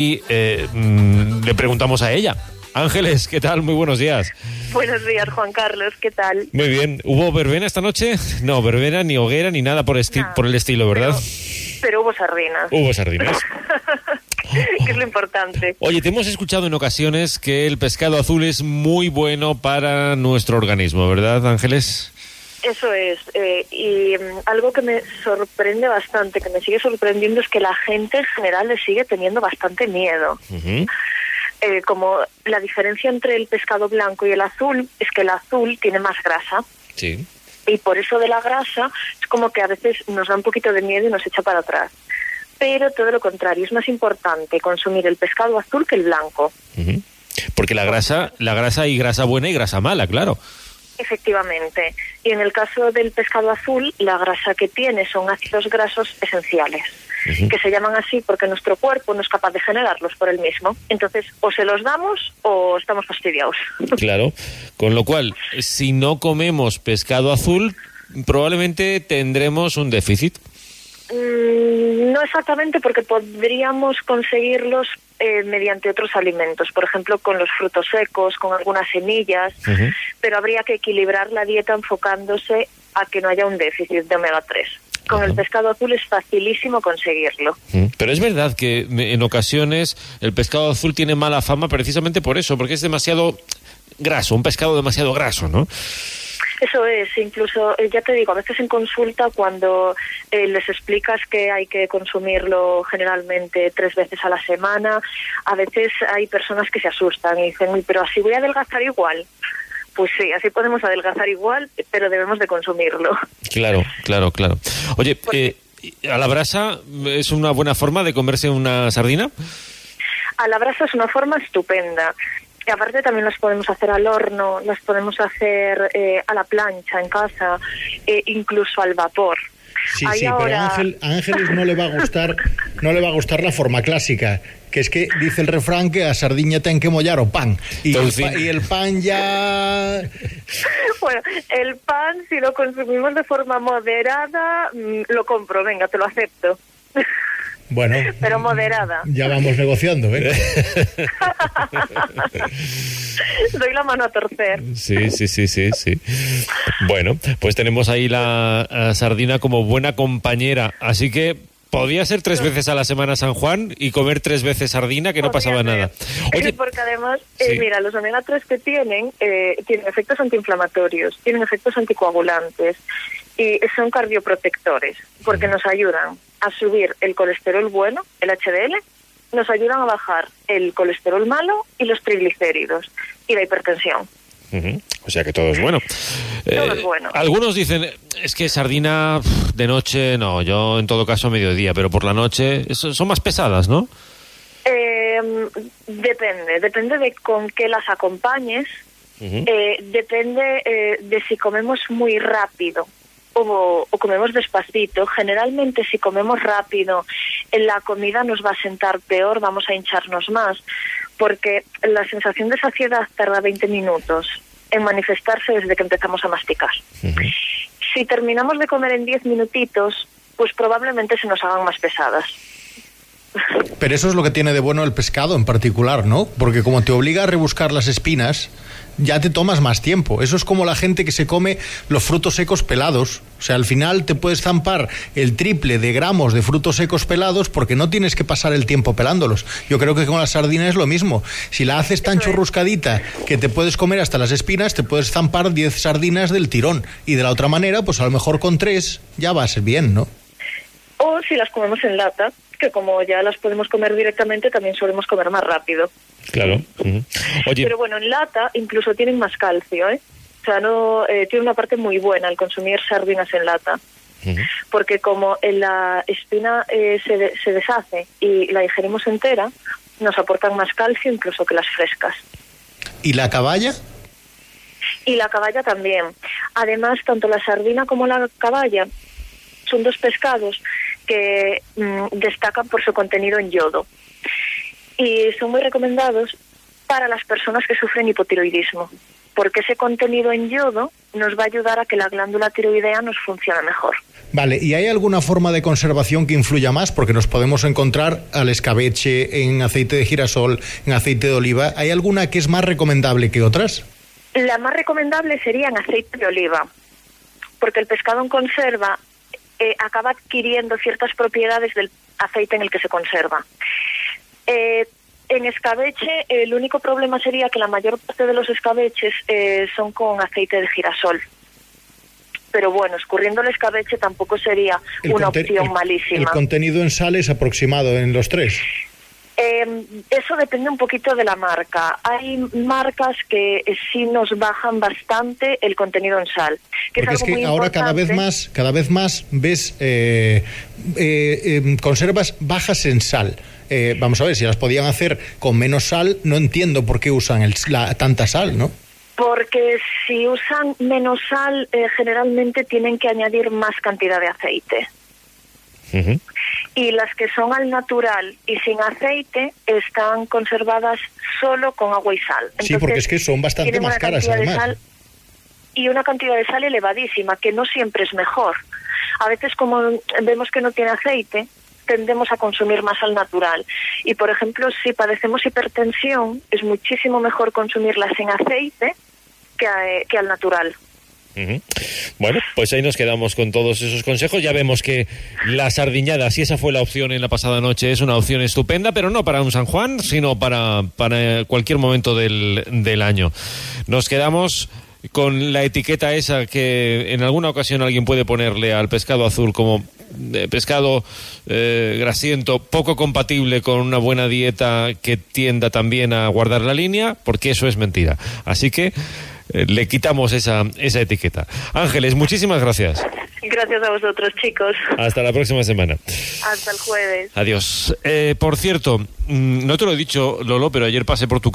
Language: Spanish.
y eh, mm, le preguntamos a ella. Ángeles, ¿qué tal? Muy buenos días. Buenos días, Juan Carlos, ¿qué tal? Muy bien. ¿Hubo verbena esta noche? No, verbena, ni hoguera, ni nada por, esti- Nada. por el estilo, ¿verdad? Pero hubo sardinas, Hubo sardinas. que es lo importante. Oye, te hemos escuchado en ocasiones que el pescado azul es muy bueno para nuestro organismo, ¿verdad, Ángeles? Eso es. eh, y mm, algo que me sorprende bastante, que me sigue sorprendiendo, es que la gente en general le sigue teniendo bastante miedo. Eh, como la diferencia entre el pescado blanco y el azul es que el azul tiene más grasa. Sí. y por eso de la grasa es como que a veces nos da un poquito de miedo y nos echa para atrás. Pero todo lo contrario, es más importante consumir el pescado azul que el blanco. Porque la grasa, la grasa hay grasa buena y grasa mala, claro. Efectivamente. Y en el caso del pescado azul, la grasa que tiene son ácidos grasos esenciales, que se llaman así porque nuestro cuerpo no es capaz de generarlos por él mismo. Entonces, o se los damos o estamos fastidiados. Claro. Con lo cual, si no comemos pescado azul, probablemente tendremos un déficit. Mm, No exactamente, porque podríamos conseguirlos eh, mediante otros alimentos, por ejemplo, con los frutos secos, con algunas semillas, Ujú. Pero habría que equilibrar la dieta enfocándose a que no haya un déficit de omega 3. Con el pescado azul es facilísimo conseguirlo. Mm. Pero es verdad que en ocasiones el pescado azul tiene mala fama precisamente por eso, porque es demasiado graso, un pescado demasiado graso, ¿no? Eso es, incluso, eh, ya te digo, a veces en consulta cuando eh, les explicas que hay que consumirlo generalmente tres veces a la semana, a veces hay personas que se asustan y dicen, "Uy, pero así voy a adelgazar igual. Pues sí, así podemos adelgazar igual, pero debemos de consumirlo. Claro, claro, claro. Oye, Porque- eh, ¿a la brasa es una buena forma de comerse una sardina? A la brasa es una forma estupenda. Y aparte también las podemos hacer al horno, las podemos hacer eh, a la plancha en casa, eh, incluso al vapor. Sí, sí, pero a Ángel, a Ángeles no le va a gustar, no le va a gustar la forma clásica, que es que dice el refrán que a sardiña ten que mollar o pan. Y, el, pa- y el pan ya Bueno, el pan, si lo consumimos de forma moderada, mm, lo compro, venga, te lo acepto. bueno, Pero moderada. ya vamos negociando, ¿eh? Doy la mano a torcer. Sí, sí, sí, sí, sí. Bueno, pues tenemos ahí la sardina como buena compañera, así que podía ser tres veces a la semana San Juan y comer tres veces sardina, que no Podría pasaba ser. nada. Oye, Porque además, eh, Sí. mira, los omega 3 que tienen eh, tienen efectos antiinflamatorios, tienen efectos anticoagulantes y son cardioprotectores, porque nos ayudan a subir el colesterol bueno, el HDL, nos ayudan a bajar el colesterol malo y los triglicéridos y la hipertensión. O sea que todo es bueno. Eh, Todo es bueno. Algunos dicen, es que sardina de noche, no, yo en todo caso a mediodía, pero por la noche son más pesadas, ¿no? Eh, depende, depende de con qué las acompañes, Ujú. eh, depende eh, de si comemos muy rápido o, o comemos despacito. Generalmente si comemos rápido, en la comida nos va a sentar peor, vamos a hincharnos más, porque la sensación de saciedad tarda 20 minutos en manifestarse desde que empezamos a masticar. Si terminamos de comer en 10 minutitos, pues probablemente se nos hagan más pesadas. Pero eso es lo que tiene de bueno el pescado en particular, ¿no? Porque como te obliga a rebuscar las espinas, ya te tomas más tiempo. Eso es como la gente que se come los frutos secos pelados. O sea, al final te puedes zampar el triple de gramos de frutos secos pelados porque no tienes que pasar el tiempo pelándolos. Yo creo que con la sardina es lo mismo. Si la haces tan churruscadita que te puedes comer hasta las espinas, te puedes zampar 10 sardinas del tirón. Y de la otra manera, pues a lo mejor con tres ya va a ser bien, ¿no? O si las comemos en lata, que como ya las podemos comer directamente, también solemos comer más rápido. Claro. Oye, Pero bueno, en lata incluso tienen más calcio, ¿eh? O sea, no, eh, tiene una parte muy buena el consumir sardinas en lata. Porque como en la espina eh, se, de- se deshace y la ingerimos entera, nos aportan más calcio incluso que las frescas. ¿Y la caballa? Y la caballa también. Además, tanto la sardina como la caballa son dos pescados que mm, destacan por su contenido en yodo. Y son muy recomendados para las personas que sufren hipotiroidismo, porque ese contenido en yodo nos va a ayudar a que la glándula tiroidea nos funcione mejor. Vale, ¿y hay alguna forma de conservación que influya más? Porque nos podemos encontrar al escabeche en aceite de girasol, en aceite de oliva. ¿Hay alguna que es más recomendable que otras? La más recomendable sería en aceite de oliva, porque el pescado en conserva eh, acaba adquiriendo ciertas propiedades del aceite en el que se conserva. Eh, en escabeche, el único problema sería que la mayor parte de los escabeches eh, son con aceite de girasol. Pero bueno, escurriendo el escabeche tampoco sería El una opción malísima. El contenido en sal es aproximado en los tres. Eh, eso depende un poquito de la marca. Hay marcas que eh, sí nos bajan bastante el contenido en sal. Que Porque es algo que muy ahora cada vez más, cada vez más ves eh, eh, eh, conservas bajas en sal. Eh, vamos a ver, si las podían hacer con menos sal, no entiendo por qué usan el- la- tanta sal, ¿no? Porque si usan menos sal, eh, generalmente tienen que añadir más cantidad de aceite. Ujú. Y las que son al natural y sin aceite están conservadas solo con agua y sal. Sí, porque es que son bastante más caras, además. sal y una cantidad de sal elevadísima, que no siempre es mejor. A veces, como vemos que no tiene aceite, tendemos a consumir más al natural. Y, por ejemplo, si padecemos hipertensión, es muchísimo mejor consumirla sin aceite que, a- que al natural. Bueno, pues ahí nos quedamos con todos esos consejos. Ya vemos que la sardiñada, si esa fue la opción en la pasada noche, es una opción estupenda, pero no para un San Juan, sino para, cualquier momento del, del año. Nos quedamos con la etiqueta esa que en alguna ocasión alguien puede ponerle al pescado azul como eh, pescado eh, grasiento, poco compatible con una buena dieta que tienda también a guardar la línea, porque eso es mentira. Así que eh, le quitamos esa, esa etiqueta. Ángeles, muchísimas gracias. Gracias a vosotros, chicos. Hasta la próxima semana. Hasta el jueves. Adiós. Eh, por cierto, mm, no te lo he dicho, Lolo, pero ayer pasé por tu